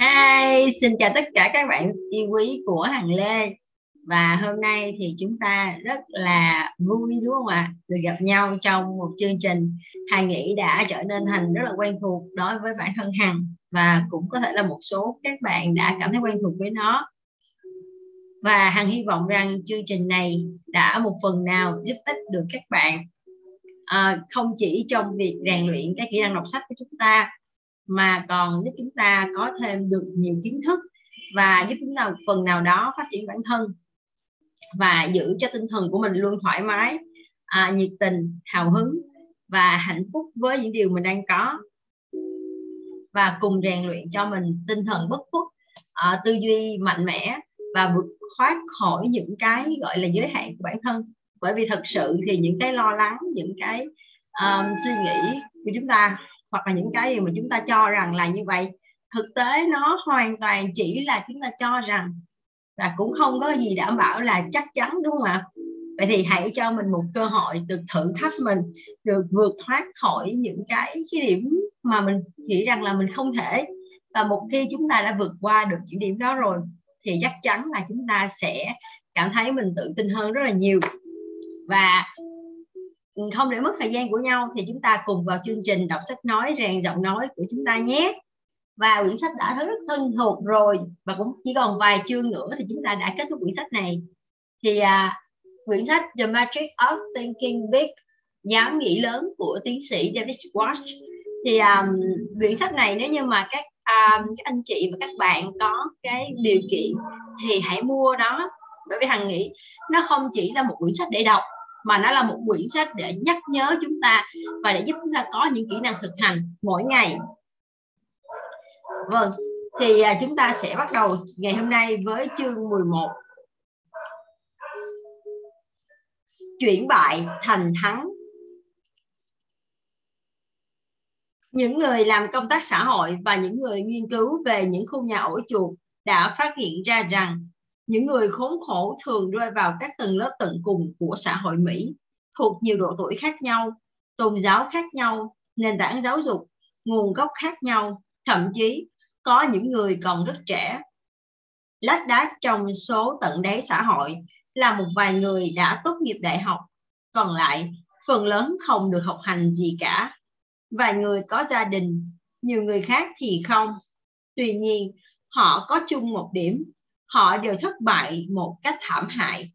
Hi, xin chào tất cả các bạn yêu quý của Hằng Lê. Và hôm nay thì chúng ta rất là vui đúng không ạ? Được gặp nhau trong một chương trình Hằng nghĩ đã trở nên thành rất là quen thuộc đối với bản thân Hằng. Và cũng có thể là một số các bạn đã cảm thấy quen thuộc với nó. Và Hằng hy vọng rằng chương trình này đã một phần nào giúp ích được các bạn à, không chỉ trong việc rèn luyện cái kỹ năng đọc sách của chúng ta mà còn giúp chúng ta có thêm được nhiều kiến thức và giúp chúng ta phần nào đó phát triển bản thân và giữ cho tinh thần của mình luôn thoải mái à, nhiệt tình hào hứng và hạnh phúc với những điều mình đang có. Và cùng rèn luyện cho mình tinh thần bất khuất à, tư duy mạnh mẽ và vượt thoát khỏi những cái gọi là giới hạn của bản thân bởi vì thật sự thì những cái lo lắng những cái um, suy nghĩ của chúng ta hoặc là những cái gì mà chúng ta cho rằng là như vậy thực tế nó hoàn toàn chỉ là chúng ta cho rằng là cũng không có gì đảm bảo là chắc chắn đúng không ạ? Vậy thì hãy cho mình một cơ hội được thử thách mình được vượt thoát khỏi những cái cái điểm mà mình nghĩ rằng là mình không thể. Và một khi chúng ta đã vượt qua được những điểm đó rồi thì chắc chắn là chúng ta sẽ cảm thấy mình tự tin hơn rất là nhiều và không để mất thời gian của nhau thì chúng ta cùng vào chương trình đọc sách nói rèn giọng nói của chúng ta nhé. Và quyển sách đã rất thân thuộc rồi và cũng chỉ còn vài chương nữa thì chúng ta đã kết thúc quyển sách này. Thì à, quyển sách The Magic of Thinking Big dám nghĩ lớn của tiến sĩ David Walsh. Thì um, quyển sách này nếu như mà các um, các anh chị và các bạn có cái điều kiện thì hãy mua nó. Bởi vì hằng nghĩ nó không chỉ là một quyển sách để đọc, mà nó là một quyển sách để nhắc nhớ chúng ta và để giúp chúng ta có những kỹ năng thực hành mỗi ngày. Vâng thì à, chúng ta sẽ bắt đầu ngày hôm nay với chương 11 chuyển bại thành thắng. Những người làm công tác xã hội và những người nghiên cứu về những khu nhà ổ chuột đã phát hiện ra rằng những người khốn khổ thường rơi vào các tầng lớp tận cùng của xã hội Mỹ, thuộc nhiều độ tuổi khác nhau, tôn giáo khác nhau, nền tảng giáo dục, nguồn gốc khác nhau, thậm chí có những người còn rất trẻ. Lách đá trong số tận đáy xã hội là một vài người đã tốt nghiệp đại học, còn lại phần lớn không được học hành gì cả. Vài người có gia đình, nhiều người khác thì không. Tuy nhiên, họ có chung một điểm họ đều thất bại một cách thảm hại.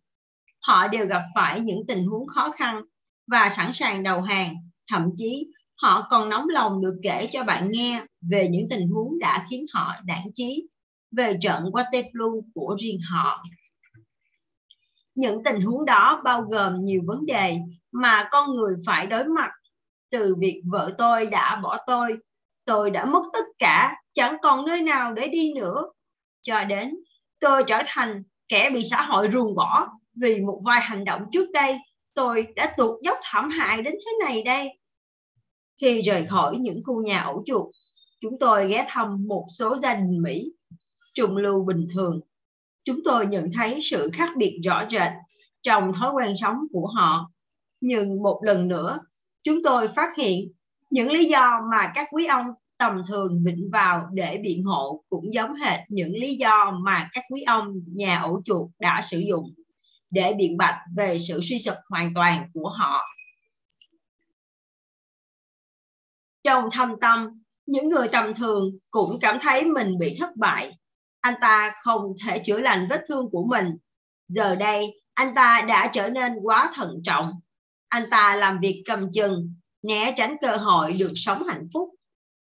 Họ đều gặp phải những tình huống khó khăn và sẵn sàng đầu hàng. Thậm chí họ còn nóng lòng được kể cho bạn nghe về những tình huống đã khiến họ đảng chí về trận Waterloo của riêng họ. Những tình huống đó bao gồm nhiều vấn đề mà con người phải đối mặt. Từ việc vợ tôi đã bỏ tôi, tôi đã mất tất cả, chẳng còn nơi nào để đi nữa, cho đến tôi trở thành kẻ bị xã hội ruồng bỏ vì một vài hành động trước đây. Tôi đã tuột dốc thảm hại đến thế này đây. Khi rời khỏi những khu nhà ổ chuột, chúng tôi ghé thăm một số gia đình mỹ trùng lưu bình thường. Chúng tôi nhận thấy sự khác biệt rõ rệt trong thói quen sống của họ. Nhưng một lần nữa, chúng tôi phát hiện những lý do mà các quý ông tầm thường vịnh vào để biện hộ cũng giống hệt những lý do mà các quý ông nhà ổ chuột đã sử dụng để biện bạch về sự suy sụp hoàn toàn của họ. Trong thâm tâm, những người tầm thường cũng cảm thấy mình bị thất bại. Anh ta không thể chữa lành vết thương của mình. Giờ đây, anh ta đã trở nên quá thận trọng. Anh ta làm việc cầm chừng, né tránh cơ hội được sống hạnh phúc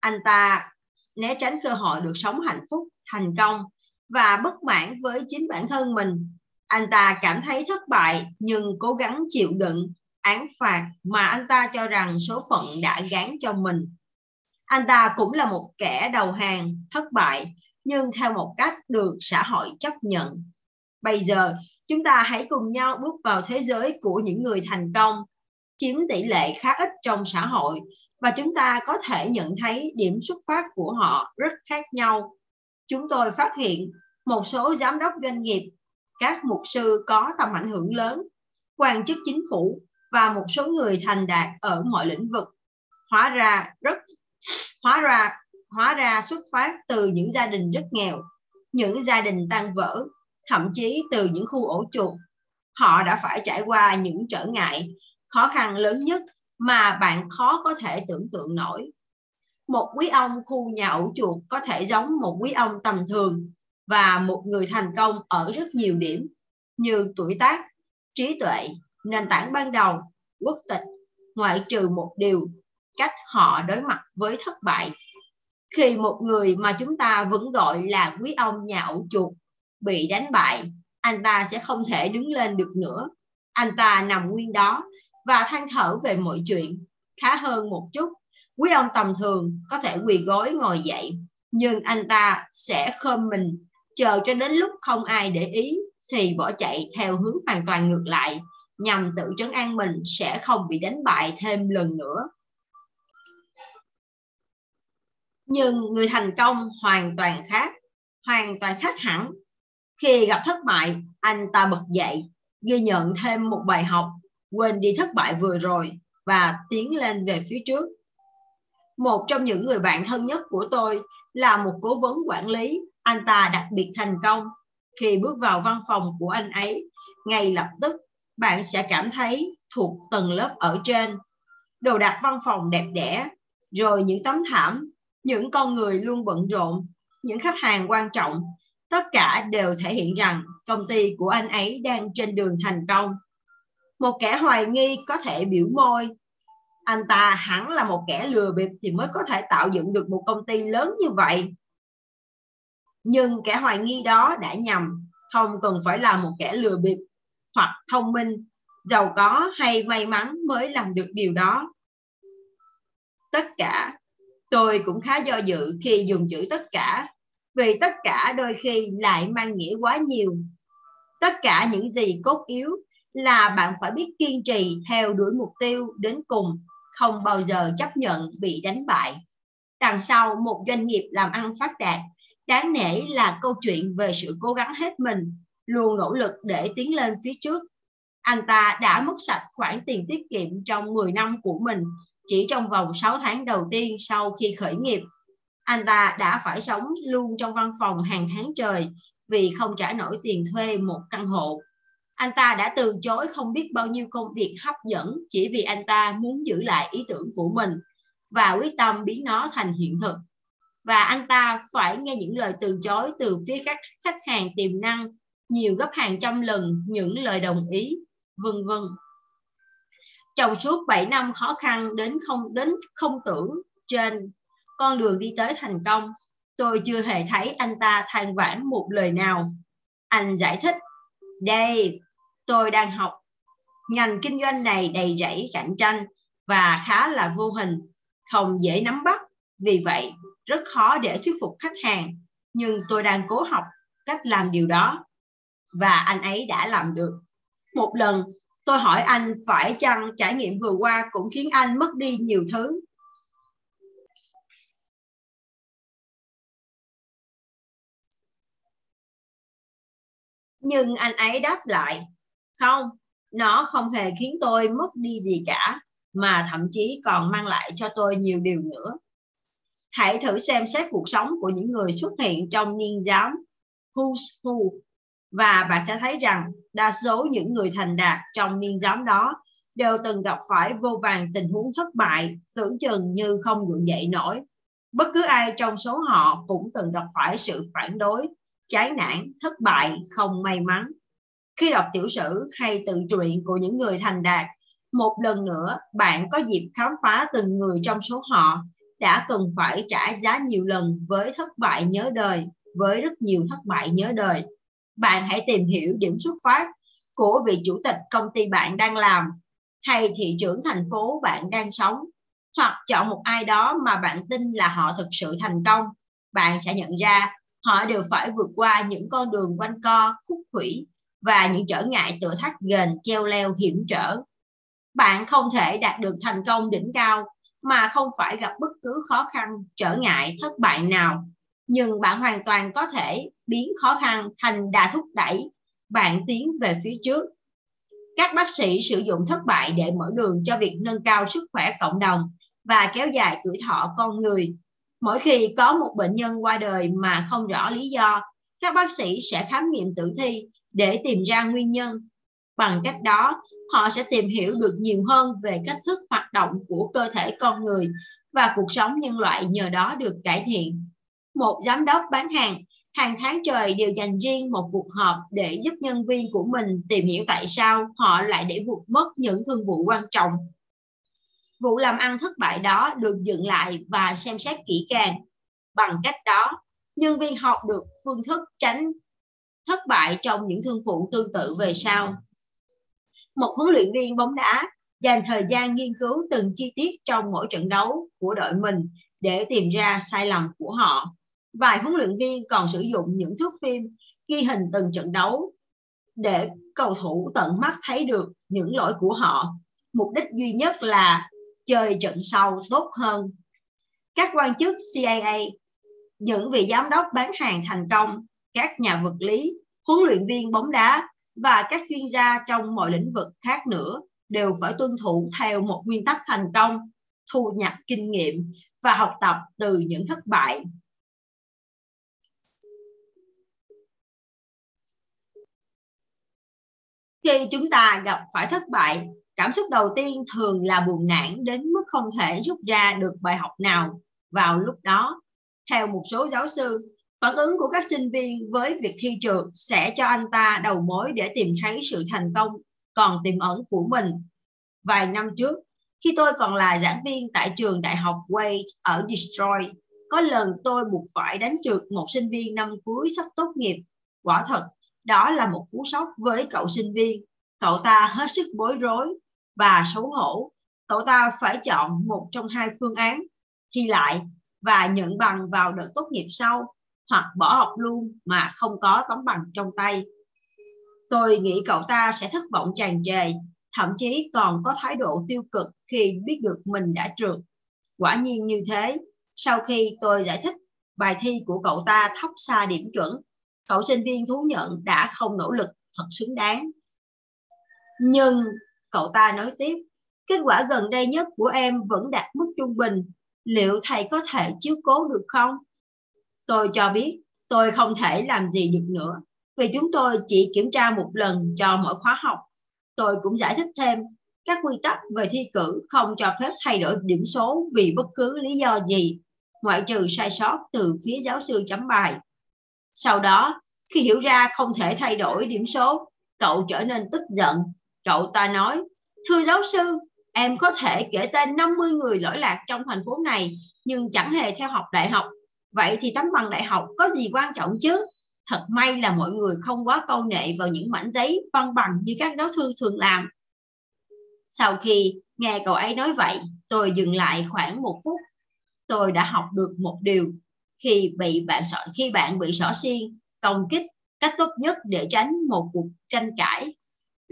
anh ta né tránh cơ hội được sống hạnh phúc, thành công và bất mãn với chính bản thân mình. Anh ta cảm thấy thất bại nhưng cố gắng chịu đựng án phạt mà anh ta cho rằng số phận đã gán cho mình. Anh ta cũng là một kẻ đầu hàng thất bại nhưng theo một cách được xã hội chấp nhận. Bây giờ, chúng ta hãy cùng nhau bước vào thế giới của những người thành công, chiếm tỷ lệ khá ít trong xã hội và chúng ta có thể nhận thấy điểm xuất phát của họ rất khác nhau. Chúng tôi phát hiện một số giám đốc doanh nghiệp, các mục sư có tầm ảnh hưởng lớn, quan chức chính phủ và một số người thành đạt ở mọi lĩnh vực. Hóa ra rất hóa ra hóa ra xuất phát từ những gia đình rất nghèo những gia đình tan vỡ thậm chí từ những khu ổ chuột họ đã phải trải qua những trở ngại khó khăn lớn nhất mà bạn khó có thể tưởng tượng nổi. Một quý ông khu nhà ổ chuột có thể giống một quý ông tầm thường và một người thành công ở rất nhiều điểm như tuổi tác, trí tuệ, nền tảng ban đầu, quốc tịch, ngoại trừ một điều, cách họ đối mặt với thất bại. Khi một người mà chúng ta vẫn gọi là quý ông nhà ổ chuột bị đánh bại, anh ta sẽ không thể đứng lên được nữa. Anh ta nằm nguyên đó và than thở về mọi chuyện, khá hơn một chút. Quý ông tầm thường có thể quỳ gối ngồi dậy, nhưng anh ta sẽ khom mình. Chờ cho đến lúc không ai để ý thì bỏ chạy theo hướng hoàn toàn ngược lại, nhằm tự trấn an mình sẽ không bị đánh bại thêm lần nữa. Nhưng người thành công hoàn toàn khác, hoàn toàn khác hẳn. Khi gặp thất bại, anh ta bật dậy, ghi nhận thêm một bài học quên đi thất bại vừa rồi và tiến lên về phía trước. Một trong những người bạn thân nhất của tôi là một cố vấn quản lý. Anh ta đặc biệt thành công. Khi bước vào văn phòng của anh ấy, ngay lập tức bạn sẽ cảm thấy thuộc tầng lớp ở trên. Đồ đạc văn phòng đẹp đẽ, rồi những tấm thảm, những con người luôn bận rộn, những khách hàng quan trọng. Tất cả đều thể hiện rằng công ty của anh ấy đang trên đường thành công một kẻ hoài nghi có thể biểu môi. Anh ta hẳn là một kẻ lừa bịp thì mới có thể tạo dựng được một công ty lớn như vậy. Nhưng kẻ hoài nghi đó đã nhầm, không cần phải là một kẻ lừa bịp hoặc thông minh, giàu có hay may mắn mới làm được điều đó. Tất cả, tôi cũng khá do dự khi dùng chữ tất cả, vì tất cả đôi khi lại mang nghĩa quá nhiều. Tất cả những gì cốt yếu là bạn phải biết kiên trì theo đuổi mục tiêu đến cùng, không bao giờ chấp nhận bị đánh bại đằng sau một doanh nghiệp làm ăn phát đạt, đáng nể là câu chuyện về sự cố gắng hết mình, luôn nỗ lực để tiến lên phía trước anh ta đã mất sạch khoản tiền tiết kiệm trong 10 năm của mình, chỉ trong vòng 6 tháng đầu tiên sau khi khởi nghiệp. Anh ta đã phải sống luôn trong văn phòng hàng tháng trời vì không trả nổi tiền thuê một căn hộ. Anh ta đã từ chối không biết bao nhiêu công việc hấp dẫn chỉ vì anh ta muốn giữ lại ý tưởng của mình và quyết tâm biến nó thành hiện thực. Và anh ta phải nghe những lời từ chối từ phía các khách hàng tiềm năng nhiều gấp hàng trăm lần những lời đồng ý, vân vân. Trong suốt 7 năm khó khăn đến không đến không tưởng trên con đường đi tới thành công, tôi chưa hề thấy anh ta than vãn một lời nào. Anh giải thích, đây, tôi đang học. Ngành kinh doanh này đầy rẫy cạnh tranh và khá là vô hình, không dễ nắm bắt. Vì vậy, rất khó để thuyết phục khách hàng. Nhưng tôi đang cố học cách làm điều đó. Và anh ấy đã làm được. Một lần, tôi hỏi anh phải chăng trải nghiệm vừa qua cũng khiến anh mất đi nhiều thứ nhưng anh ấy đáp lại, không, nó không hề khiến tôi mất đi gì cả, mà thậm chí còn mang lại cho tôi nhiều điều nữa. Hãy thử xem xét cuộc sống của những người xuất hiện trong niên giám who's who, và bạn sẽ thấy rằng đa số những người thành đạt trong niên giám đó đều từng gặp phải vô vàng tình huống thất bại, tưởng chừng như không gượng dậy nổi. Bất cứ ai trong số họ cũng từng gặp phải sự phản đối chán nản, thất bại, không may mắn. Khi đọc tiểu sử hay tự truyện của những người thành đạt, một lần nữa bạn có dịp khám phá từng người trong số họ đã cần phải trả giá nhiều lần với thất bại nhớ đời, với rất nhiều thất bại nhớ đời. Bạn hãy tìm hiểu điểm xuất phát của vị chủ tịch công ty bạn đang làm hay thị trưởng thành phố bạn đang sống, hoặc chọn một ai đó mà bạn tin là họ thực sự thành công, bạn sẽ nhận ra họ đều phải vượt qua những con đường quanh co, khúc khủy và những trở ngại tựa thắt ghềnh treo leo, hiểm trở bạn không thể đạt được thành công đỉnh cao mà không phải gặp bất cứ khó khăn, trở ngại, thất bại nào nhưng bạn hoàn toàn có thể biến khó khăn thành đà thúc đẩy bạn tiến về phía trước. Các bác sĩ sử dụng thất bại để mở đường cho việc nâng cao sức khỏe cộng đồng và kéo dài tuổi thọ con người. Mỗi khi có một bệnh nhân qua đời mà không rõ lý do, các bác sĩ sẽ khám nghiệm tử thi để tìm ra nguyên nhân. Bằng cách đó, họ sẽ tìm hiểu được nhiều hơn về cách thức hoạt động của cơ thể con người và cuộc sống nhân loại nhờ đó được cải thiện. Một giám đốc bán hàng hàng tháng trời đều dành riêng một cuộc họp để giúp nhân viên của mình tìm hiểu tại sao họ lại để vụt mất những thương vụ quan trọng. Vụ làm ăn thất bại đó được dựng lại và xem xét kỹ càng. Bằng cách đó, nhân viên học được phương thức tránh thất bại trong những thương vụ tương tự về sau. Một huấn luyện viên bóng đá dành thời gian nghiên cứu từng chi tiết trong mỗi trận đấu của đội mình để tìm ra sai lầm của họ Vài huấn luyện viên còn sử dụng những thước phim ghi hình từng trận đấu để cầu thủ tận mắt thấy được những lỗi của họ. Mục đích duy nhất là chơi trận sau tốt hơn. Các quan chức CIA, những vị giám đốc bán hàng thành công, các nhà vật lý, huấn luyện viên bóng đá và các chuyên gia trong mọi lĩnh vực khác nữa đều phải tuân thủ theo một nguyên tắc thành công, thu nhập kinh nghiệm và học tập từ những thất bại Khi chúng ta gặp phải thất bại, cảm xúc đầu tiên thường là buồn nản đến mức không thể rút ra được bài học nào vào lúc đó. Theo một số giáo sư, phản ứng của các sinh viên với việc thi trượt sẽ cho anh ta đầu mối để tìm thấy sự thành công còn tiềm ẩn của mình. Vài năm trước, khi tôi còn là giảng viên tại trường đại học Wade ở Detroit, có lần tôi buộc phải đánh trượt một sinh viên năm cuối sắp tốt nghiệp. Quả thật, đó là một cú sốc với cậu sinh viên. Cậu ta hết sức bối rối và xấu hổ. Cậu ta phải chọn một trong hai phương án, thi lại và nhận bằng vào đợt tốt nghiệp sau, hoặc bỏ học luôn mà không có tấm bằng trong tay. Tôi nghĩ cậu ta sẽ thất vọng tràn trề, thậm chí còn có thái độ tiêu cực khi biết được mình đã trượt. Quả nhiên như thế, sau khi tôi giải thích bài thi của cậu ta thấp xa điểm chuẩn, cậu sinh viên thú nhận đã không nỗ lực thật xứng đáng. Nhưng cậu ta nói tiếp, kết quả gần đây nhất của em vẫn đạt mức trung bình, liệu thầy có thể chiếu cố được không? Tôi cho biết tôi không thể làm gì được nữa, vì chúng tôi chỉ kiểm tra một lần cho mỗi khóa học. Tôi cũng giải thích thêm, các quy tắc về thi cử không cho phép thay đổi điểm số vì bất cứ lý do gì, ngoại trừ sai sót từ phía giáo sư chấm bài. Sau đó, khi hiểu ra không thể thay đổi điểm số, cậu trở nên tức giận. Cậu ta nói, thưa giáo sư, em có thể kể tên 50 người lỗi lạc trong thành phố này, nhưng chẳng hề theo học đại học. Vậy thì tấm bằng đại học có gì quan trọng chứ? Thật may là mọi người không quá câu nệ vào những mảnh giấy văn bằng như các giáo sư thường làm. Sau khi nghe cậu ấy nói vậy, tôi dừng lại khoảng một phút. Tôi đã học được một điều khi bị bạn sợ khi bạn bị sỏ xiên công kích cách tốt nhất để tránh một cuộc tranh cãi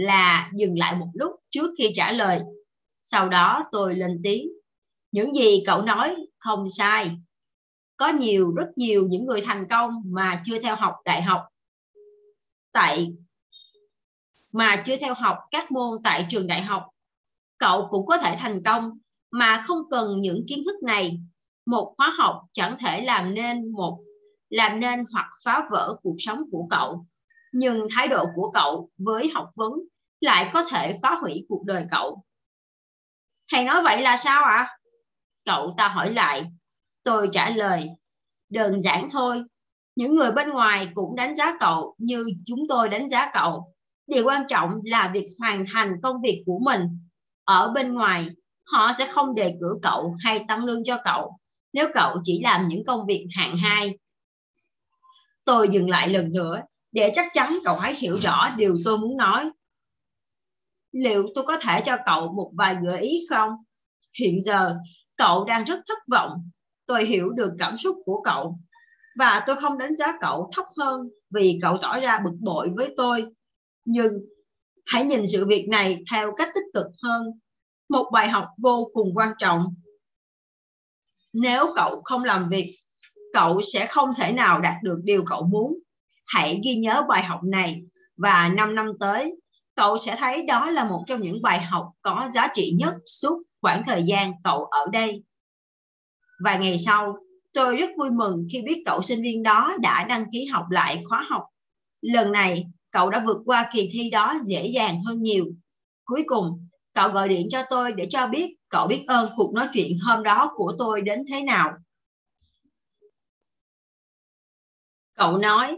là dừng lại một lúc trước khi trả lời. Sau đó tôi lên tiếng, những gì cậu nói không sai. Có nhiều, rất nhiều những người thành công mà chưa theo học đại học. Tại, mà chưa theo học các môn tại trường đại học. Cậu cũng có thể thành công mà không cần những kiến thức này. Một khóa học chẳng thể làm nên một, làm nên hoặc phá vỡ cuộc sống của cậu. Nhưng thái độ của cậu với học vấn lại có thể phá hủy cuộc đời cậu. Thầy nói vậy là sao ạ? À? cậu ta hỏi lại. Tôi trả lời, đơn giản thôi. Những người bên ngoài cũng đánh giá cậu như chúng tôi đánh giá cậu. Điều quan trọng là việc hoàn thành công việc của mình. Ở bên ngoài, họ sẽ không đề cử cậu hay tăng lương cho cậu nếu cậu chỉ làm những công việc hạng hai. Tôi dừng lại lần nữa để chắc chắn cậu ấy hiểu rõ điều tôi muốn nói. Liệu tôi có thể cho cậu một vài gợi ý không? Hiện giờ, cậu đang rất thất vọng. Tôi hiểu được cảm xúc của cậu. Và tôi không đánh giá cậu thấp hơn vì cậu tỏ ra bực bội với tôi. Nhưng hãy nhìn sự việc này theo cách tích cực hơn. Một bài học vô cùng quan trọng. Nếu cậu không làm việc cậu sẽ không thể nào đạt được điều cậu muốn. Hãy ghi nhớ bài học này và 5 năm tới, cậu sẽ thấy đó là một trong những bài học có giá trị nhất suốt khoảng thời gian cậu ở đây. Vài ngày sau, Tôi rất vui mừng khi biết cậu sinh viên đó đã đăng ký học lại khóa học. Lần này, cậu đã vượt qua kỳ thi đó dễ dàng hơn nhiều. Cuối cùng, cậu gọi điện cho tôi để cho biết cậu biết ơn cuộc nói chuyện hôm đó của tôi đến thế nào. Cậu nói,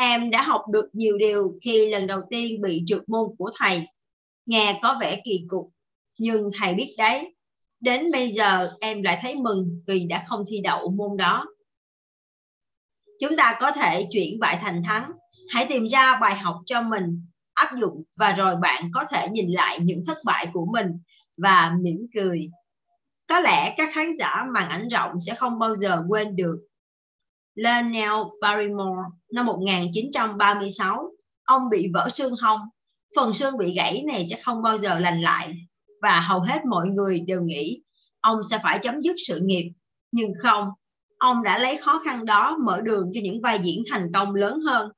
em đã học được nhiều điều khi lần đầu tiên bị trượt môn của thầy. Nghe có vẻ kỳ cục, nhưng thầy biết đấy, đến bây giờ em lại thấy mừng vì đã không thi đậu môn đó. Chúng ta có thể chuyển bại thành thắng. Hãy tìm ra bài học cho mình, áp dụng và rồi bạn có thể nhìn lại những thất bại của mình và mỉm cười. Có lẽ các khán giả màn ảnh rộng sẽ không bao giờ quên được. Lionel Barrymore năm 1936, ông bị vỡ xương hông. Phần xương bị gãy này sẽ không bao giờ lành lại và hầu hết mọi người đều nghĩ ông sẽ phải chấm dứt sự nghiệp. Nhưng không, ông đã lấy khó khăn đó mở đường cho những vai diễn thành công lớn hơn.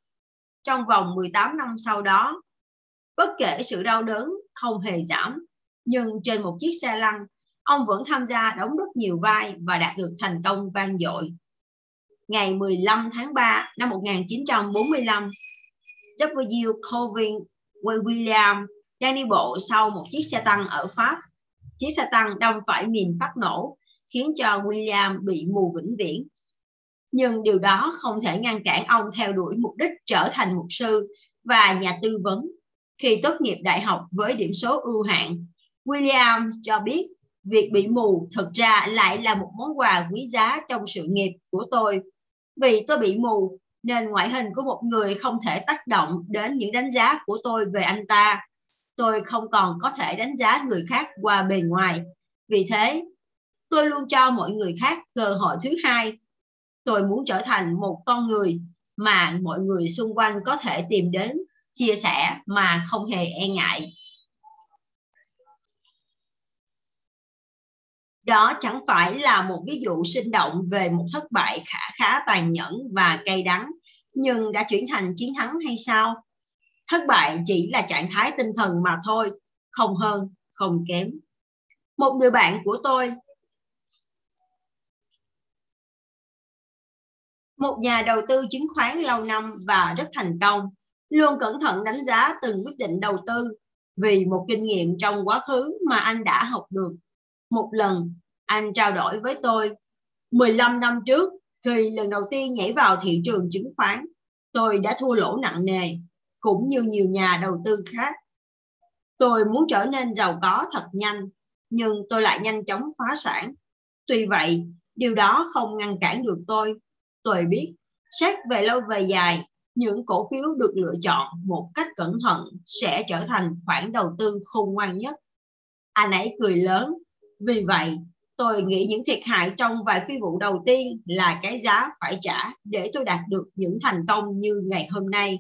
Trong vòng 18 năm sau đó, bất kể sự đau đớn không hề giảm, nhưng trên một chiếc xe lăn, ông vẫn tham gia đóng rất nhiều vai và đạt được thành công vang dội. Ngày 15 tháng 3 năm 1945, W. Colvin William đang đi bộ sau một chiếc xe tăng ở Pháp. Chiếc xe tăng đâm phải mìn phát nổ, khiến cho William bị mù vĩnh viễn. Nhưng điều đó không thể ngăn cản ông theo đuổi mục đích trở thành mục sư và nhà tư vấn. Khi tốt nghiệp đại học với điểm số ưu hạn, William cho biết việc bị mù thực ra lại là một món quà quý giá trong sự nghiệp của tôi. Vì tôi bị mù nên ngoại hình của một người không thể tác động đến những đánh giá của tôi về anh ta tôi không còn có thể đánh giá người khác qua bề ngoài. Vì thế, tôi luôn cho mọi người khác cơ hội thứ hai. Tôi muốn trở thành một con người mà mọi người xung quanh có thể tìm đến, chia sẻ mà không hề e ngại. Đó chẳng phải là một ví dụ sinh động về một thất bại khá khá tàn nhẫn và cay đắng, nhưng đã chuyển thành chiến thắng hay sao? thất bại chỉ là trạng thái tinh thần mà thôi không hơn không kém một người bạn của tôi một nhà đầu tư chứng khoán lâu năm và rất thành công luôn cẩn thận đánh giá từng quyết định đầu tư vì một kinh nghiệm trong quá khứ mà anh đã học được một lần anh trao đổi với tôi 15 năm trước khi lần đầu tiên nhảy vào thị trường chứng khoán tôi đã thua lỗ nặng nề cũng như nhiều nhà đầu tư khác. Tôi muốn trở nên giàu có thật nhanh, nhưng tôi lại nhanh chóng phá sản. Tuy vậy, điều đó không ngăn cản được tôi. Tôi biết, xét về lâu về dài, những cổ phiếu được lựa chọn một cách cẩn thận sẽ trở thành khoản đầu tư khôn ngoan nhất. Anh ấy cười lớn. Vì vậy, tôi nghĩ những thiệt hại trong vài phi vụ đầu tiên là cái giá phải trả để tôi đạt được những thành công như ngày hôm nay.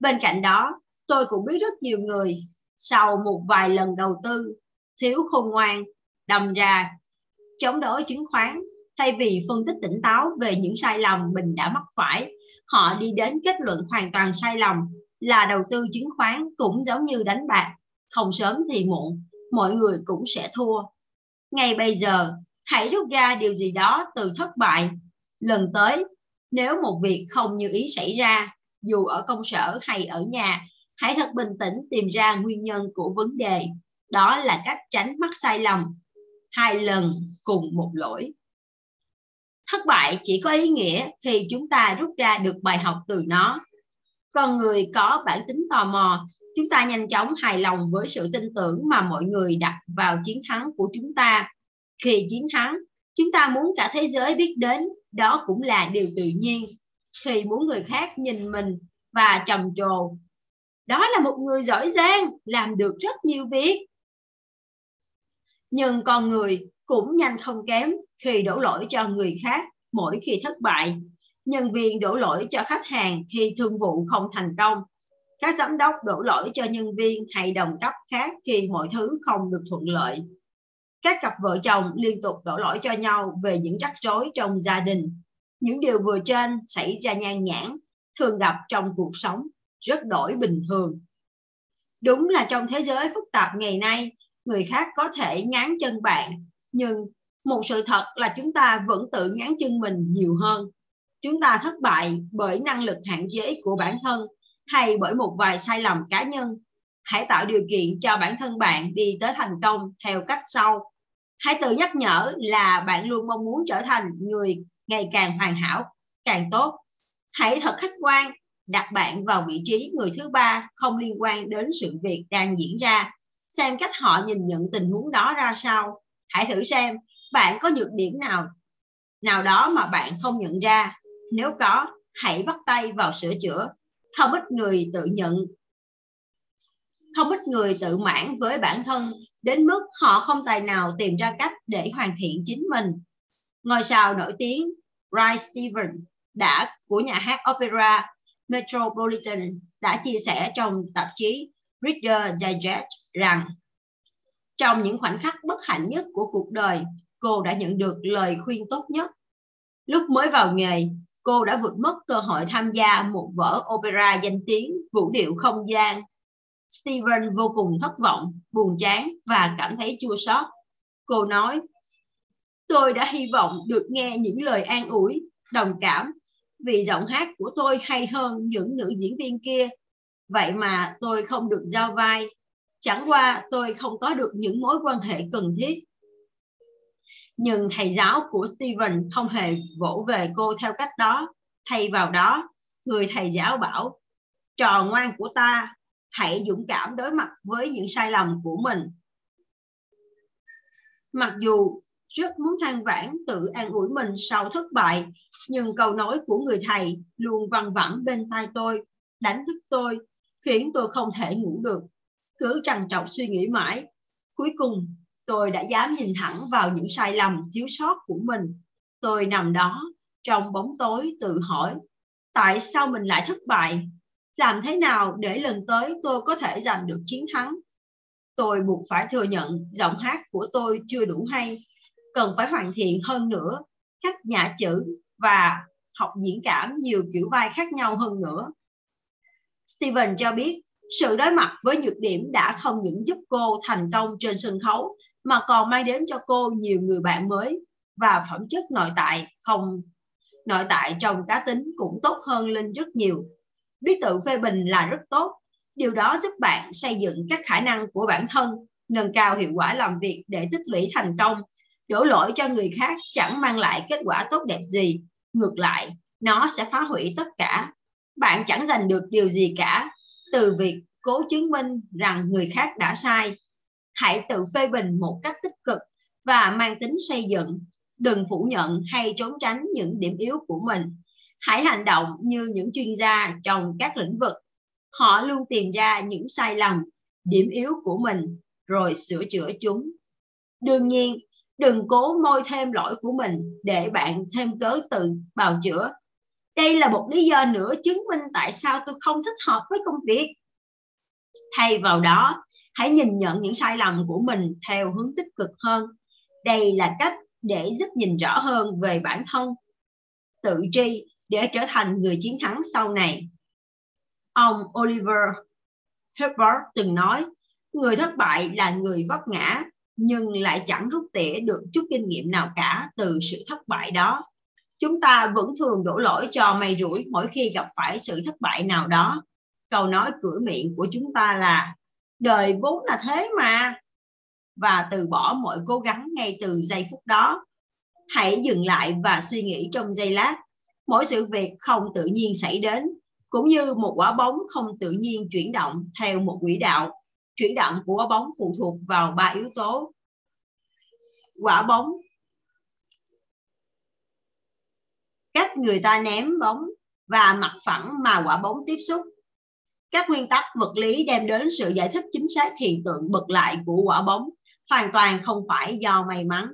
Bên cạnh đó, tôi cũng biết rất nhiều người sau một vài lần đầu tư thiếu khôn ngoan, đầm ra chống đối chứng khoán thay vì phân tích tỉnh táo về những sai lầm mình đã mắc phải họ đi đến kết luận hoàn toàn sai lầm là đầu tư chứng khoán cũng giống như đánh bạc không sớm thì muộn mọi người cũng sẽ thua. Ngay bây giờ, hãy rút ra điều gì đó từ thất bại. Lần tới, nếu một việc không như ý xảy ra, dù ở công sở hay ở nhà, hãy thật bình tĩnh tìm ra nguyên nhân của vấn đề. Đó là cách tránh mắc sai lầm. Hai lần cùng một lỗi. Thất bại chỉ có ý nghĩa khi chúng ta rút ra được bài học từ nó. Con người có bản tính tò mò chúng ta nhanh chóng hài lòng với sự tin tưởng mà mọi người đặt vào chiến thắng của chúng ta khi chiến thắng chúng ta muốn cả thế giới biết đến đó cũng là điều tự nhiên thì muốn người khác nhìn mình và trầm trồ. Đó là một người giỏi giang, làm được rất nhiều việc. Nhưng con người cũng nhanh không kém khi đổ lỗi cho người khác mỗi khi thất bại. Nhân viên đổ lỗi cho khách hàng khi thương vụ không thành công. Các giám đốc đổ lỗi cho nhân viên hay đồng cấp khác khi mọi thứ không được thuận lợi. Các cặp vợ chồng liên tục đổ lỗi cho nhau về những rắc rối trong gia đình những điều vừa trên xảy ra nhan nhản thường gặp trong cuộc sống, rất đổi bình thường. Đúng là trong thế giới phức tạp ngày nay, người khác có thể ngán chân bạn, nhưng một sự thật là chúng ta vẫn tự ngán chân mình nhiều hơn chúng ta thất bại bởi năng lực hạn chế của bản thân hay bởi một vài sai lầm cá nhân, hãy tạo điều kiện cho bản thân bạn đi tới thành công theo cách sau. Hãy tự nhắc nhở là bạn luôn mong muốn trở thành người ngày càng hoàn hảo, càng tốt. Hãy thật khách quan, đặt bạn vào vị trí người thứ ba không liên quan đến sự việc đang diễn ra. Xem cách họ nhìn nhận tình huống đó ra sao. Hãy thử xem bạn có nhược điểm nào nào đó mà bạn không nhận ra. Nếu có, hãy bắt tay vào sửa chữa không ít người tự nhận không ít người tự mãn với bản thân đến mức họ không tài nào tìm ra cách để hoàn thiện chính mình ngôi sao nổi tiếng Ray Steven đã của nhà hát opera Metropolitan đã chia sẻ trong tạp chí Reader Digest rằng trong những khoảnh khắc bất hạnh nhất của cuộc đời, cô đã nhận được lời khuyên tốt nhất. Lúc mới vào nghề, cô đã vượt mất cơ hội tham gia một vở opera danh tiếng vũ điệu không gian. Steven vô cùng thất vọng, buồn chán và cảm thấy chua xót. Cô nói, tôi đã hy vọng được nghe những lời an ủi, đồng cảm vì giọng hát của tôi hay hơn những nữ diễn viên kia. Vậy mà tôi không được giao vai. Chẳng qua tôi không có được những mối quan hệ cần thiết. Nhưng thầy giáo của Steven không hề vỗ về cô theo cách đó. Thay vào đó, người thầy giáo bảo, trò ngoan của ta, hãy dũng cảm đối mặt với những sai lầm của mình. Mặc dù rất muốn than vãn tự an ủi mình sau thất bại nhưng câu nói của người thầy luôn văng vẳng bên tai tôi đánh thức tôi khiến tôi không thể ngủ được cứ trằn trọc suy nghĩ mãi cuối cùng tôi đã dám nhìn thẳng vào những sai lầm, thiếu sót của mình. Tôi nằm đó, trong bóng tối, tự hỏi, tại sao mình lại thất bại? Làm thế nào để lần tới tôi có thể giành được chiến thắng? Tôi buộc phải thừa nhận giọng hát của tôi chưa đủ hay. Cần phải hoàn thiện hơn nữa cách nhả chữ và học diễn cảm nhiều kiểu vai khác nhau hơn nữa. Steven cho biết, sự đối mặt với nhược điểm đã không những giúp cô thành công trên sân khấu mà còn mang đến cho cô nhiều người bạn mới và phẩm chất nội tại không nội tại trong cá tính cũng tốt hơn lên rất nhiều. Biết tự phê bình là rất tốt. Điều đó giúp bạn xây dựng các khả năng của bản thân, nâng cao hiệu quả làm việc để tích lũy thành công đổ lỗi cho người khác chẳng mang lại kết quả tốt đẹp gì ngược lại nó sẽ phá hủy tất cả bạn chẳng giành được điều gì cả từ việc cố chứng minh rằng người khác đã sai hãy tự phê bình một cách tích cực và mang tính xây dựng. Đừng phủ nhận hay trốn tránh những điểm yếu của mình. Hãy hành động như những chuyên gia trong các lĩnh vực. Họ luôn tìm ra những sai lầm, điểm yếu của mình, rồi sửa chữa chúng. Đương nhiên, đừng cố môi thêm lỗi của mình để bạn thêm cớ từ bào chữa. Đây là một lý do nữa chứng minh tại sao tôi không thích hợp với công việc. Thay vào đó hãy nhìn nhận những sai lầm của mình theo hướng tích cực hơn đây là cách để giúp nhìn rõ hơn về bản thân, tự tri để trở thành người chiến thắng sau này ông oliver Herbert từng nói, người thất bại là người vấp ngã, nhưng lại chẳng rút tỉa được chút kinh nghiệm nào cả từ sự thất bại đó. Chúng ta vẫn thường đổ lỗi cho may rủi mỗi khi gặp phải sự thất bại nào đó. Câu nói cửa miệng của chúng ta là đời vốn là thế mà. Và từ bỏ mọi cố gắng ngay từ giây phút đó. Hãy dừng lại và suy nghĩ trong giây lát. Mỗi sự việc không tự nhiên xảy đến, cũng như một quả bóng không tự nhiên chuyển động theo một quỹ đạo. Chuyển động của quả bóng phụ thuộc vào ba yếu tố. Quả bóng. Cách người ta ném bóng và mặt phẳng mà quả bóng tiếp xúc các nguyên tắc vật lý đem đến sự giải thích chính xác hiện tượng bật lại của quả bóng hoàn toàn không phải do may mắn.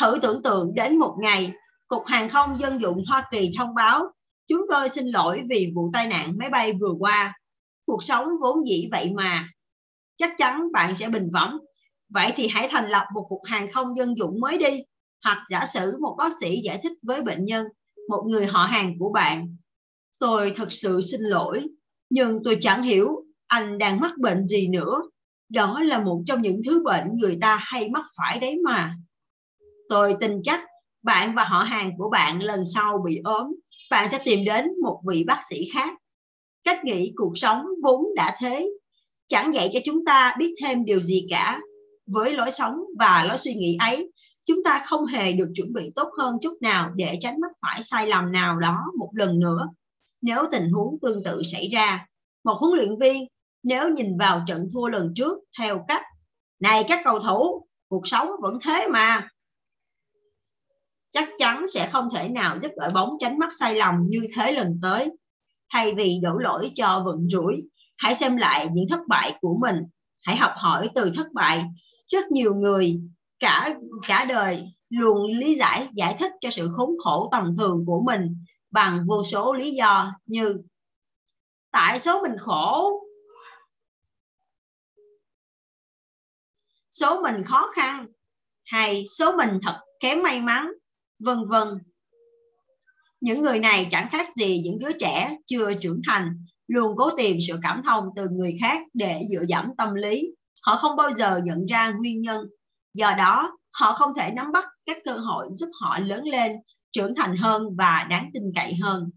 Thử tưởng tượng đến một ngày, cục hàng không dân dụng hoa kỳ thông báo, chúng tôi xin lỗi vì vụ tai nạn máy bay vừa qua. Cuộc sống vốn dĩ vậy mà. Chắc chắn bạn sẽ bình võng. vậy thì hãy thành lập một cục hàng không dân dụng mới đi. Hoặc giả sử một bác sĩ giải thích với bệnh nhân, một người họ hàng của bạn. Tôi thật sự xin lỗi nhưng tôi chẳng hiểu anh đang mắc bệnh gì nữa. Đó là một trong những thứ bệnh người ta hay mắc phải đấy mà. Tôi tin chắc bạn và họ hàng của bạn lần sau bị ốm, bạn sẽ tìm đến một vị bác sĩ khác. Cách nghĩ cuộc sống vốn đã thế. Chẳng dạy cho chúng ta biết thêm điều gì cả. Với lối sống và lối suy nghĩ ấy, chúng ta không hề được chuẩn bị tốt hơn chút nào để tránh mắc phải sai lầm nào đó một lần nữa nếu tình huống tương tự xảy ra, một huấn luyện viên nếu nhìn vào trận thua lần trước theo cách, này các cầu thủ, cuộc sống vẫn thế mà. Chắc chắn sẽ không thể nào giúp đội bóng tránh mắc sai lầm như thế lần tới. Thay vì đổ lỗi cho vận rủi, hãy xem lại những thất bại của mình. Hãy học hỏi từ thất bại. Rất nhiều người cả cả đời luôn lý giải giải thích cho sự khốn khổ tầm thường của mình bằng vô số lý do như tại số mình khổ, số mình khó khăn hay số mình thật kém may mắn, vân vân. Những người này chẳng khác gì những đứa trẻ chưa trưởng thành, luôn cố tìm sự cảm thông từ người khác để dựa dẫm tâm lý. Họ không bao giờ nhận ra nguyên nhân, do đó họ không thể nắm bắt các cơ hội giúp họ lớn lên trưởng thành hơn và đáng tin cậy hơn.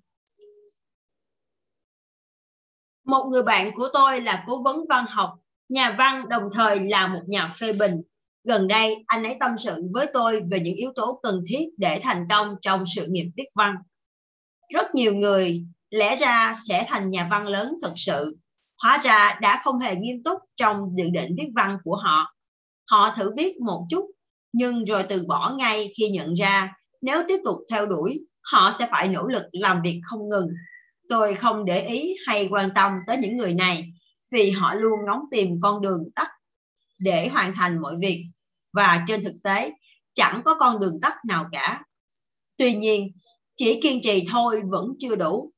Một người bạn của tôi là cố vấn văn học, nhà văn, đồng thời là một nhà phê bình. Gần đây, anh ấy tâm sự với tôi về những yếu tố cần thiết để thành công trong sự nghiệp viết văn. Rất nhiều người, lẽ ra sẽ thành nhà văn lớn thật sự. Hóa ra đã không hề nghiêm túc trong dự định viết văn của họ. Họ thử viết một chút, nhưng rồi từ bỏ ngay khi nhận ra nếu tiếp tục theo đuổi, họ sẽ phải nỗ lực làm việc không ngừng. Tôi không để ý hay quan tâm tới những người này, vì họ luôn ngóng tìm con đường tắt để hoàn thành mọi việc. Và trên thực tế, chẳng có con đường tắt nào cả. Tuy nhiên, chỉ kiên trì thôi vẫn chưa đủ.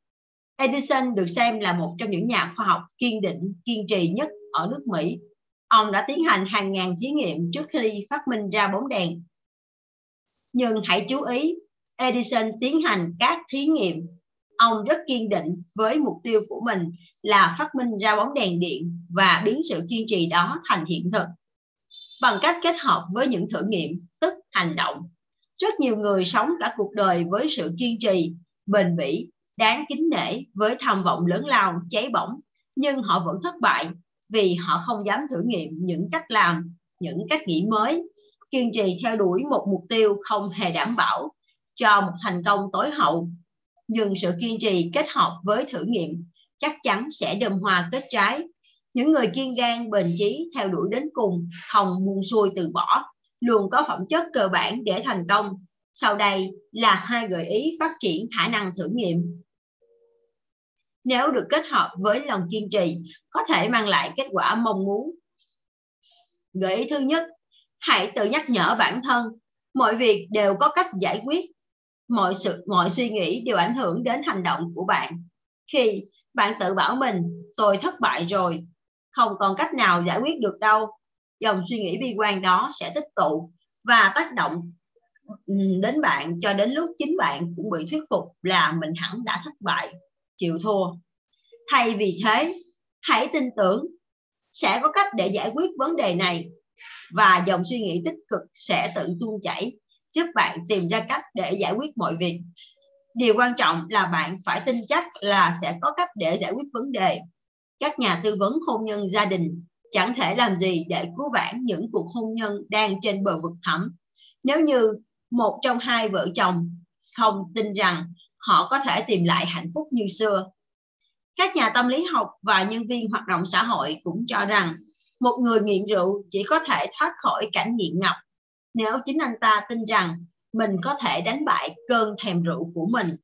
Edison được xem là một trong những nhà khoa học kiên định, kiên trì nhất ở nước mỹ. Ông đã tiến hành hàng ngàn thí nghiệm trước khi phát minh ra bóng đèn nhưng hãy chú ý, edison tiến hành các thí nghiệm. Ông rất kiên định với mục tiêu của mình là phát minh ra bóng đèn điện và biến sự kiên trì đó thành hiện thực. Bằng cách kết hợp với những thử nghiệm, tức hành động, rất nhiều người sống cả cuộc đời với sự kiên trì, bền bỉ, đáng kính nể với tham vọng lớn lao, cháy bỏng. Nhưng họ vẫn thất bại vì họ không dám thử nghiệm những cách làm, những cách nghĩ mới kiên trì theo đuổi một mục tiêu không hề đảm bảo cho một thành công tối hậu. Nhưng sự kiên trì kết hợp với thử nghiệm chắc chắn sẽ đơm hoa kết trái. Những người kiên gan, bền chí theo đuổi đến cùng, không buông xuôi từ bỏ, luôn có phẩm chất cơ bản để thành công. Sau đây là hai gợi ý phát triển khả năng thử nghiệm. Nếu được kết hợp với lòng kiên trì, có thể mang lại kết quả mong muốn. Gợi ý thứ nhất hãy tự nhắc nhở bản thân. Mọi việc đều có cách giải quyết. Mọi sự, mọi suy nghĩ đều ảnh hưởng đến hành động của bạn. Khi bạn tự bảo mình, tôi thất bại rồi. Không còn cách nào giải quyết được đâu. Dòng suy nghĩ bi quan đó sẽ tích tụ và tác động đến bạn cho đến lúc chính bạn cũng bị thuyết phục là mình hẳn đã thất bại. Chịu thua. Thay vì thế, hãy tin tưởng sẽ có cách để giải quyết vấn đề này và dòng suy nghĩ tích cực sẽ tự tuôn chảy, giúp bạn tìm ra cách để giải quyết mọi việc. Điều quan trọng là bạn phải tin chắc là sẽ có cách để giải quyết vấn đề. Các nhà tư vấn hôn nhân gia đình chẳng thể làm gì để cứu vãn những cuộc hôn nhân đang trên bờ vực thẳm. Nếu như một trong hai vợ chồng không tin rằng họ có thể tìm lại hạnh phúc như xưa. Các nhà tâm lý học và nhân viên hoạt động xã hội cũng cho rằng một người nghiện rượu chỉ có thể thoát khỏi cảnh nghiện ngập nếu chính anh ta tin rằng mình có thể đánh bại cơn thèm rượu của mình.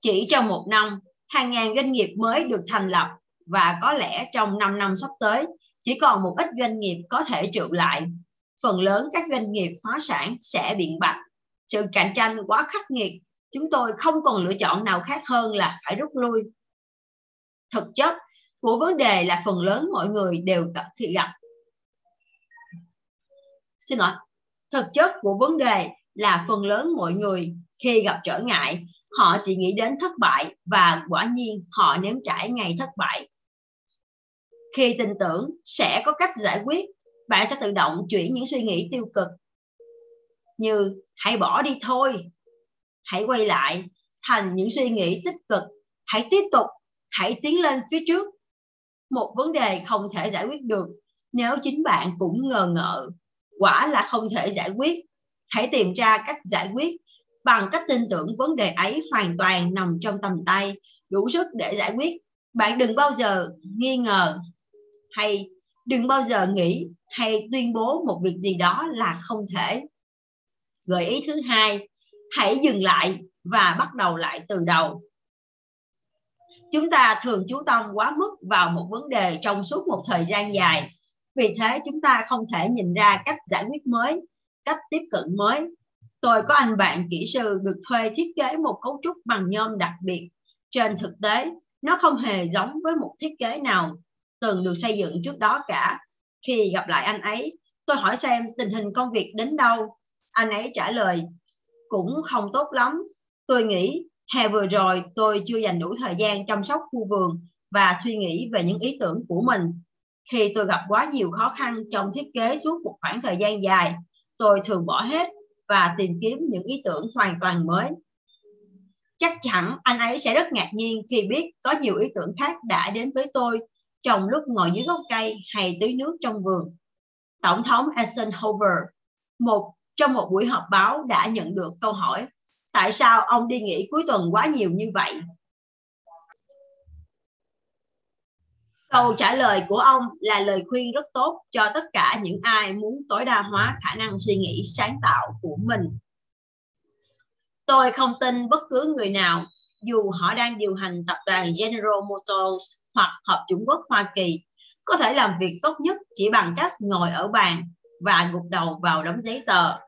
Chỉ trong một năm, hàng ngàn doanh nghiệp mới được thành lập và có lẽ trong 5 năm sắp tới, chỉ còn một ít doanh nghiệp có thể trụ lại. Phần lớn các doanh nghiệp phá sản sẽ biện bạch. Sự cạnh tranh quá khắc nghiệt, chúng tôi không còn lựa chọn nào khác hơn là phải rút lui. Thực chất của vấn đề là phần lớn mọi người đều gặp khi gặp. Xin lỗi. Thực chất của vấn đề là phần lớn mọi người khi gặp trở ngại, họ chỉ nghĩ đến thất bại và quả nhiên họ nếm trải ngày thất bại. Khi tin tưởng sẽ có cách giải quyết, bạn sẽ tự động chuyển những suy nghĩ tiêu cực như hãy bỏ đi thôi hãy quay lại thành những suy nghĩ tích cực. Hãy tiếp tục hãy tiến lên phía trước một vấn đề không thể giải quyết được. Nếu chính bạn cũng ngờ ngợ, quả là không thể giải quyết. Hãy tìm ra cách giải quyết bằng cách tin tưởng vấn đề ấy hoàn toàn nằm trong tầm tay, đủ sức để giải quyết. Bạn đừng bao giờ nghi ngờ hay đừng bao giờ nghĩ hay tuyên bố một việc gì đó là không thể. Gợi ý thứ hai, hãy dừng lại và bắt đầu lại từ đầu chúng ta thường chú tâm quá mức vào một vấn đề trong suốt một thời gian dài. Vì thế, chúng ta không thể nhìn ra cách giải quyết mới, cách tiếp cận mới. Tôi có anh bạn kỹ sư được thuê thiết kế một cấu trúc bằng nhôm đặc biệt. Trên thực tế, nó không hề giống với một thiết kế nào từng được xây dựng trước đó cả. Khi gặp lại anh ấy, tôi hỏi xem tình hình công việc đến đâu. Anh ấy trả lời, cũng không tốt lắm. Tôi nghĩ hè vừa rồi, tôi chưa dành đủ thời gian chăm sóc khu vườn và suy nghĩ về những ý tưởng của mình khi tôi gặp quá nhiều khó khăn trong thiết kế suốt một khoảng thời gian dài, tôi thường bỏ hết và tìm kiếm những ý tưởng hoàn toàn mới chắc chắn anh ấy sẽ rất ngạc nhiên khi biết có nhiều ý tưởng khác đã đến với tôi trong lúc ngồi dưới gốc cây hay tưới nước trong vườn. Tổng thống Eisenhower, một trong một buổi họp báo đã nhận được câu hỏi tại sao ông đi nghỉ cuối tuần quá nhiều như vậy? Câu trả lời của ông là lời khuyên rất tốt cho tất cả những ai muốn tối đa hóa khả năng suy nghĩ sáng tạo của mình. Tôi không tin bất cứ người nào, dù họ đang điều hành tập đoàn General Motors hoặc Hợp Trung Quốc Hoa Kỳ, có thể làm việc tốt nhất chỉ bằng cách ngồi ở bàn và gục đầu vào đống giấy tờ.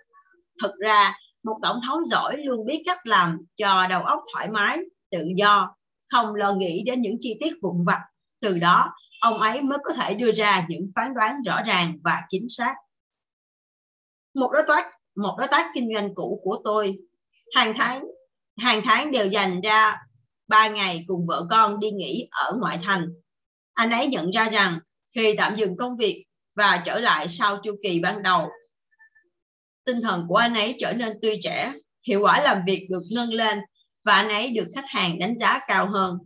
Thực ra, một tổng thống giỏi luôn biết cách làm cho đầu óc thoải mái, tự do, không lo nghĩ đến những chi tiết vụn vặt. Từ đó, ông ấy mới có thể đưa ra những phán đoán rõ ràng và chính xác. Một đối tác, một đối tác kinh doanh cũ của tôi hàng tháng hàng tháng đều dành ra ba ngày cùng vợ con đi nghỉ ở ngoại thành. Anh ấy nhận ra rằng khi tạm dừng công việc và trở lại sau chu kỳ ban đầu, tinh thần của anh ấy trở nên tươi trẻ, hiệu quả làm việc được nâng lên và anh ấy được khách hàng đánh giá cao hơn.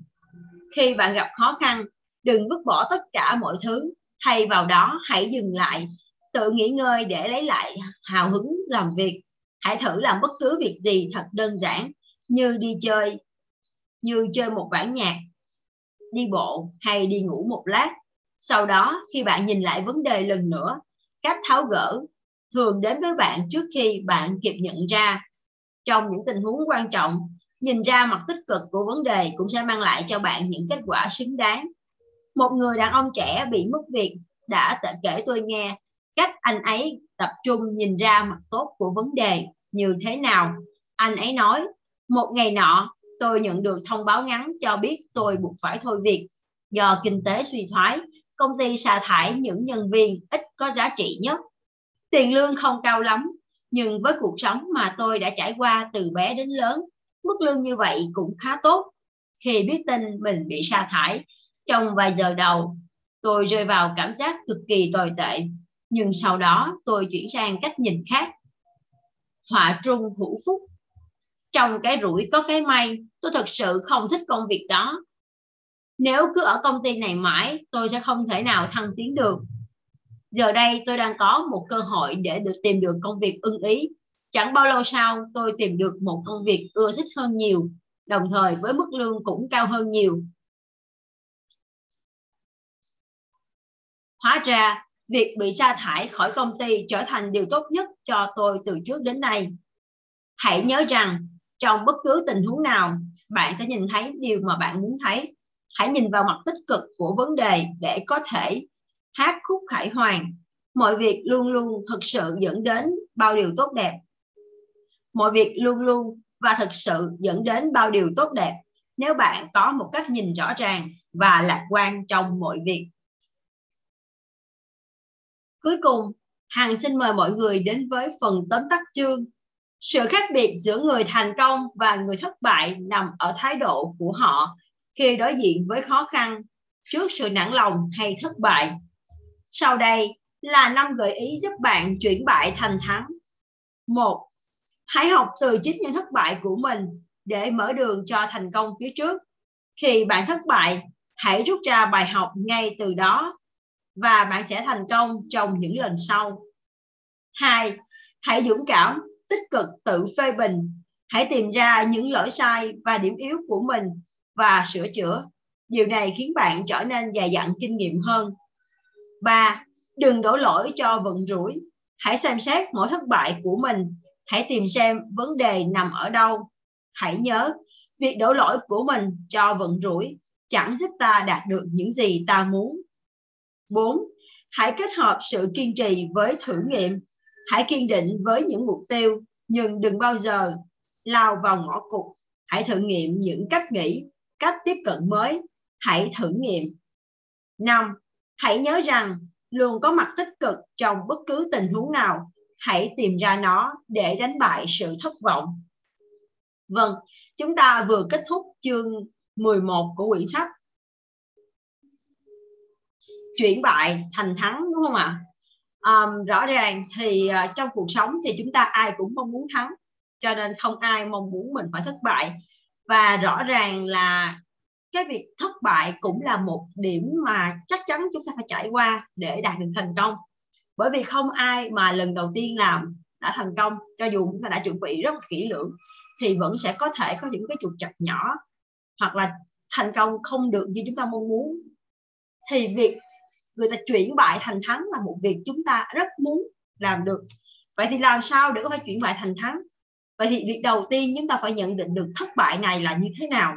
Khi bạn gặp khó khăn, đừng vứt bỏ tất cả mọi thứ, thay vào đó hãy dừng lại, tự nghỉ ngơi để lấy lại hào hứng làm việc. Hãy thử làm bất cứ việc gì thật đơn giản như đi chơi như chơi một bản nhạc đi bộ hay đi ngủ một lát. Sau đó khi bạn nhìn lại vấn đề lần nữa cách tháo gỡ thường đến với bạn trước khi bạn kịp nhận ra trong những tình huống quan trọng nhìn ra mặt tích cực của vấn đề cũng sẽ mang lại cho bạn những kết quả xứng đáng một người đàn ông trẻ bị mất việc đã kể tôi nghe cách anh ấy tập trung nhìn ra mặt tốt của vấn đề như thế nào. Anh ấy nói, một ngày nọ tôi nhận được thông báo ngắn cho biết tôi buộc phải thôi việc. Do kinh tế suy thoái, công ty sa thải những nhân viên ít có giá trị nhất. Tiền lương không cao lắm, nhưng với cuộc sống mà tôi đã trải qua từ bé đến lớn, mức lương như vậy cũng khá tốt. Khi biết tin mình bị sa thải, trong vài giờ đầu, tôi rơi vào cảm giác cực kỳ tồi tệ. Nhưng sau đó tôi chuyển sang cách nhìn khác họa trung hữu phúc trong cái rủi có cái may tôi thật sự không thích công việc đó nếu cứ ở công ty này mãi tôi sẽ không thể nào thăng tiến được giờ đây tôi đang có một cơ hội để được tìm được công việc ưng ý chẳng bao lâu sau tôi tìm được một công việc ưa thích hơn nhiều đồng thời với mức lương cũng cao hơn nhiều hóa ra việc bị sa thải khỏi công ty trở thành điều tốt nhất cho tôi từ trước đến nay. Hãy nhớ rằng trong bất cứ tình huống nào, bạn sẽ nhìn thấy điều mà bạn muốn thấy. Hãy nhìn vào mặt tích cực của vấn đề để có thể hát khúc khải hoàn. Mọi việc luôn luôn thực sự dẫn đến bao điều tốt đẹp. Mọi việc luôn luôn và thực sự dẫn đến bao điều tốt đẹp nếu bạn có một cách nhìn rõ ràng và lạc quan trong mọi việc. Cuối cùng, Hằng xin mời mọi người đến với phần tóm tắt chương. Sự khác biệt giữa người thành công và người thất bại nằm ở thái độ của họ khi đối diện với khó khăn, trước sự nản lòng hay thất bại. Sau đây là năm gợi ý giúp bạn chuyển bại thành thắng. một, hãy học từ chính những thất bại của mình để mở đường cho thành công phía trước. Khi bạn thất bại, hãy rút ra bài học ngay từ đó và bạn sẽ thành công trong những lần sau. Hai, hãy dũng cảm, tích cực, tự phê bình. Hãy tìm ra những lỗi sai và điểm yếu của mình và sửa chữa. Điều này khiến bạn trở nên dày dặn kinh nghiệm hơn ba đừng đổ lỗi cho vận rủi hãy xem xét mỗi thất bại của mình hãy tìm xem vấn đề nằm ở đâu hãy nhớ việc đổ lỗi của mình cho vận rủi chẳng giúp ta đạt được những gì ta muốn 4. Hãy kết hợp sự kiên trì với thử nghiệm. Hãy kiên định với những mục tiêu, nhưng đừng bao giờ lao vào ngõ cụt. Hãy thử nghiệm những cách nghĩ, cách tiếp cận mới. Hãy thử nghiệm. 5. Hãy nhớ rằng luôn có mặt tích cực trong bất cứ tình huống nào. Hãy tìm ra nó để đánh bại sự thất vọng. Vâng, chúng ta vừa kết thúc chương 11 của quyển sách chuyển bại thành thắng đúng không ạ um, rõ ràng thì uh, trong cuộc sống thì chúng ta ai cũng mong muốn thắng cho nên không ai mong muốn mình phải thất bại và rõ ràng là cái việc thất bại cũng là một điểm mà chắc chắn chúng ta phải trải qua để đạt được thành công. Bởi vì không ai mà lần đầu tiên làm đã thành công, cho dù chúng ta đã chuẩn bị rất kỹ lưỡng, thì vẫn sẽ có thể có những cái trục trặc nhỏ hoặc là thành công không được như chúng ta mong muốn. Thì việc người ta chuyển bại thành thắng là một việc chúng ta rất muốn làm được. Vậy thì làm sao để có thể chuyển bại thành thắng? Vậy thì việc đầu tiên chúng ta phải nhận định được thất bại này là như thế nào?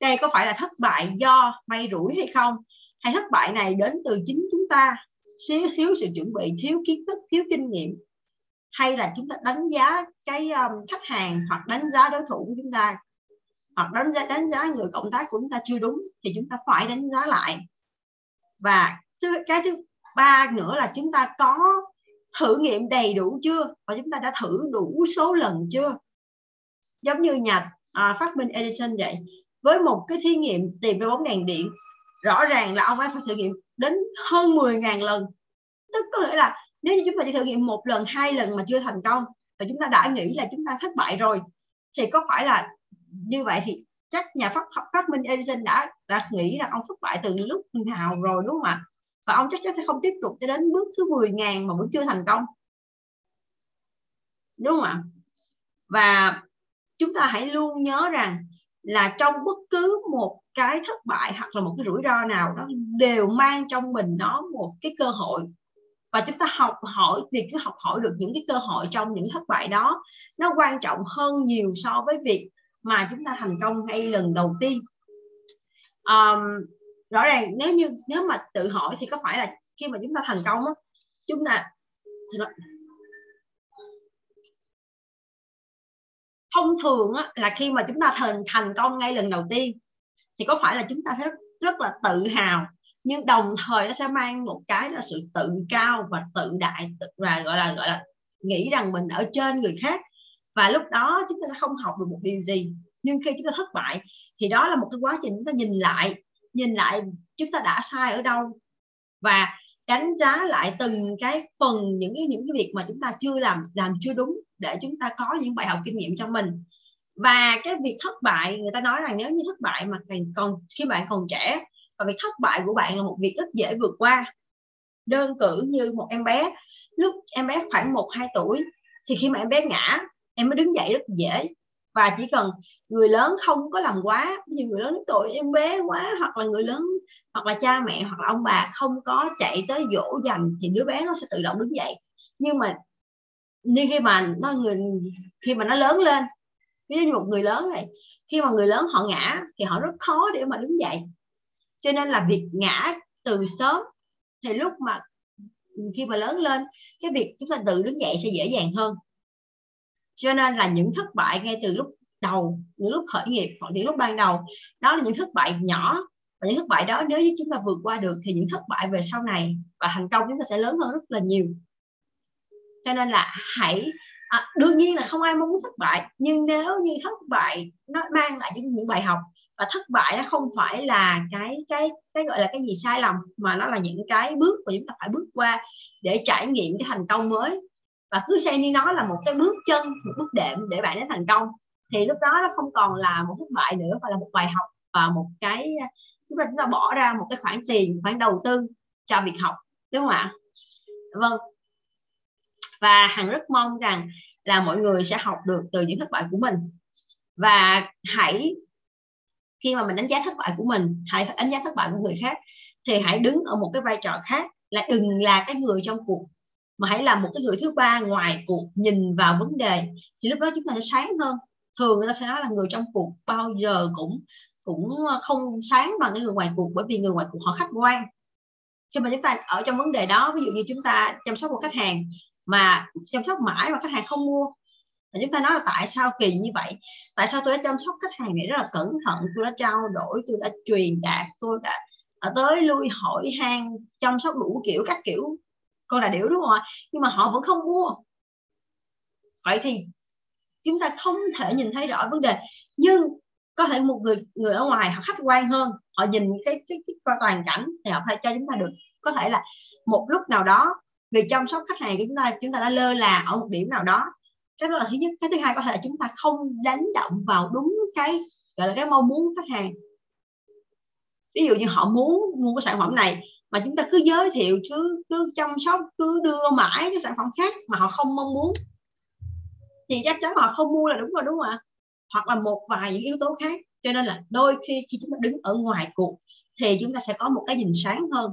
Đây có phải là thất bại do may rủi hay không? Hay thất bại này đến từ chính chúng ta? Thiếu, thiếu sự chuẩn bị thiếu kiến thức thiếu kinh nghiệm. Hay là chúng ta đánh giá cái um, khách hàng hoặc đánh giá đối thủ của chúng ta? Hoặc đánh giá đánh giá người cộng tác của chúng ta chưa đúng thì chúng ta phải đánh giá lại. Và cái thứ ba nữa là chúng ta có thử nghiệm đầy đủ chưa? Và chúng ta đã thử đủ số lần chưa? Giống như nhà à, phát minh Edison vậy với một cái thí nghiệm tìm ra bóng đèn điện, rõ ràng là ông ấy phải thử nghiệm đến hơn 10.000 lần. Tức có nghĩa là nếu như chúng ta chỉ thử nghiệm một lần, hai lần mà chưa thành công và chúng ta đã nghĩ là chúng ta thất bại rồi, thì có phải là như vậy thì chắc nhà phát phát minh Edison đã đã nghĩ là ông thất bại từ lúc nào rồi, đúng không ạ? Và ông chắc chắn sẽ không tiếp tục cho đến bước thứ 10.000 mà vẫn chưa thành công. Đúng không ạ? Và chúng ta hãy luôn nhớ rằng là trong bất cứ một cái thất bại hoặc là một cái rủi ro nào nó đều mang trong mình nó một cái cơ hội. Và chúng ta học hỏi việc cứ học hỏi được những cái cơ hội trong những thất bại đó. Nó quan trọng hơn nhiều so với việc mà chúng ta thành công ngay lần đầu tiên. Um, rõ ràng nếu như nếu mà tự hỏi thì có phải là khi mà chúng ta thành công á chúng ta thông thường á, là khi mà chúng ta thành thành công ngay lần đầu tiên thì có phải là chúng ta sẽ rất, rất là tự hào nhưng đồng thời nó sẽ mang một cái là sự tự cao và tự đại và gọi là gọi là nghĩ rằng mình ở trên người khác. Và lúc đó chúng ta sẽ không học được một điều gì. Nhưng khi chúng ta thất bại thì đó là một cái quá trình chúng ta nhìn lại nhìn lại chúng ta đã sai ở đâu. Và đánh giá lại từng cái phần, những cái những cái việc mà chúng ta chưa làm làm chưa đúng để chúng ta có những bài học kinh nghiệm cho mình. Và cái việc thất bại, người ta nói rằng nếu như thất bại mà còn, khi bạn còn trẻ, và việc thất bại của bạn là một việc rất dễ vượt qua. Đơn cử như một em bé, lúc em bé khoảng một, hai tuổi, thì khi mà em bé ngã, em mới đứng dậy rất dễ và chỉ cần người lớn không có làm quá như người lớn tuổi em bé quá, hoặc là người lớn, hoặc là cha mẹ, hoặc là ông bà không có chạy tới dỗ dành, thì đứa bé nó sẽ tự động đứng dậy. Nhưng mà như khi mà nó người, khi mà nó lớn lên, ví dụ như một người lớn này, khi mà người lớn họ ngã thì họ rất khó để mà đứng dậy. Cho nên là việc ngã từ sớm, thì lúc mà khi mà lớn lên, cái việc chúng ta tự đứng dậy sẽ dễ dàng hơn cho nên là những thất bại ngay từ lúc đầu những lúc khởi nghiệp hoặc những lúc ban đầu đó là những thất bại nhỏ. Và những thất bại đó nếu như chúng ta vượt qua được thì những thất bại về sau này và thành công chúng ta sẽ lớn hơn rất là nhiều. Cho nên là hãy à, đương nhiên là không ai mong muốn thất bại nhưng nếu như thất bại nó mang lại những, những bài học và thất bại nó không phải là cái cái cái gọi là cái gì sai lầm mà nó là những cái bước mà chúng ta phải bước qua để trải nghiệm cái thành công mới và cứ xem như nó là một cái bước chân, một bước đệm để bạn đến thành công. Thì lúc đó nó không còn là một thất bại nữa, mà là một bài học và một cái, chúng ta chúng ta bỏ ra một cái khoản tiền khoản đầu tư cho việc học, đúng không ạ? Vâng. Và hằng rất mong rằng là mọi người sẽ học được từ những thất bại của mình. Và hãy, khi mà mình đánh giá thất bại của mình, hãy đánh giá thất bại của người khác, thì hãy đứng ở một cái vai trò khác là đừng là cái người trong cuộc mà hãy là một cái người thứ ba ngoài cuộc nhìn vào vấn đề, thì lúc đó chúng ta sẽ sáng hơn. Thường người ta sẽ nói là người trong cuộc bao giờ cũng cũng ờ, không sáng bằng cái người ngoài cuộc, bởi vì người ngoài cuộc họ khách quan. Khi mà chúng ta ở trong vấn đề đó, ví dụ như chúng ta chăm sóc một khách hàng mà chăm sóc mãi mà khách hàng không mua và chúng ta nói là tại sao kỳ như vậy? Tại sao tôi đã chăm sóc khách hàng này rất là cẩn thận, tôi đã trao đổi, tôi đã truyền đạt, tôi đã tới lui hỏi han, chăm sóc đủ kiểu các kiểu? Con là điểu đúng không ạ? Nhưng mà họ vẫn không mua. Vậy thì chúng ta không thể nhìn thấy rõ vấn đề. Nhưng có thể một người người ở ngoài họ khách quan hơn họ nhìn cái cái, cái, cái toàn cảnh thì họ phải cho chúng ta được. Có thể là một lúc nào đó vì chăm sóc khách hàng của chúng ta chúng ta đã lơ là ở một điểm nào đó. Cái đó là thứ nhất. Cái thứ hai có thể là chúng ta không đánh động vào đúng cái gọi là cái mong muốn khách hàng. Ví dụ như họ muốn mua cái sản phẩm này mà chúng ta cứ giới thiệu, cứ cứ chăm sóc, cứ đưa mãi cái sản phẩm khác mà họ không mong muốn. Thì chắc chắn họ không mua là đúng rồi, đúng không ạ? Hoặc là một vài những yếu tố khác. Cho nên là đôi khi khi chúng ta đứng ở ngoài cuộc thì chúng ta sẽ có một cái nhìn sáng hơn.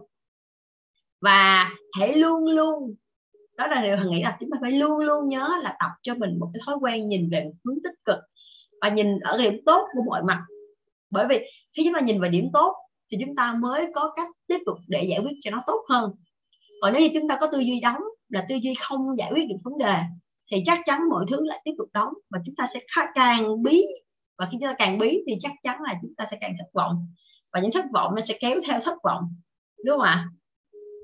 Và hãy luôn luôn, đó là điều hằng nghĩ là chúng ta phải luôn luôn nhớ là tập cho mình một cái thói quen nhìn về một hướng tích cực và nhìn ở điểm tốt của mọi mặt. Bởi vì khi chúng ta nhìn vào điểm tốt thì chúng ta mới có cách tiếp tục để giải quyết cho nó tốt hơn. Còn nếu như chúng ta có tư duy đóng là tư duy không giải quyết được vấn đề, thì chắc chắn mọi thứ lại tiếp tục đóng và chúng ta sẽ càng bí. Và khi chúng ta càng bí thì chắc chắn là chúng ta sẽ càng thất vọng. Và những thất vọng nó sẽ kéo theo thất vọng, đúng không ạ?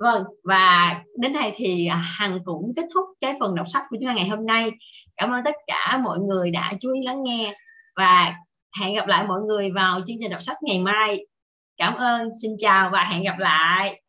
Vâng và đến đây thì hằng cũng kết thúc cái phần đọc sách của chúng ta ngày hôm nay. Cảm ơn tất cả mọi người đã chú ý lắng nghe. Và hẹn gặp lại mọi người vào chương trình đọc sách ngày mai cảm ơn xin chào và hẹn gặp lại.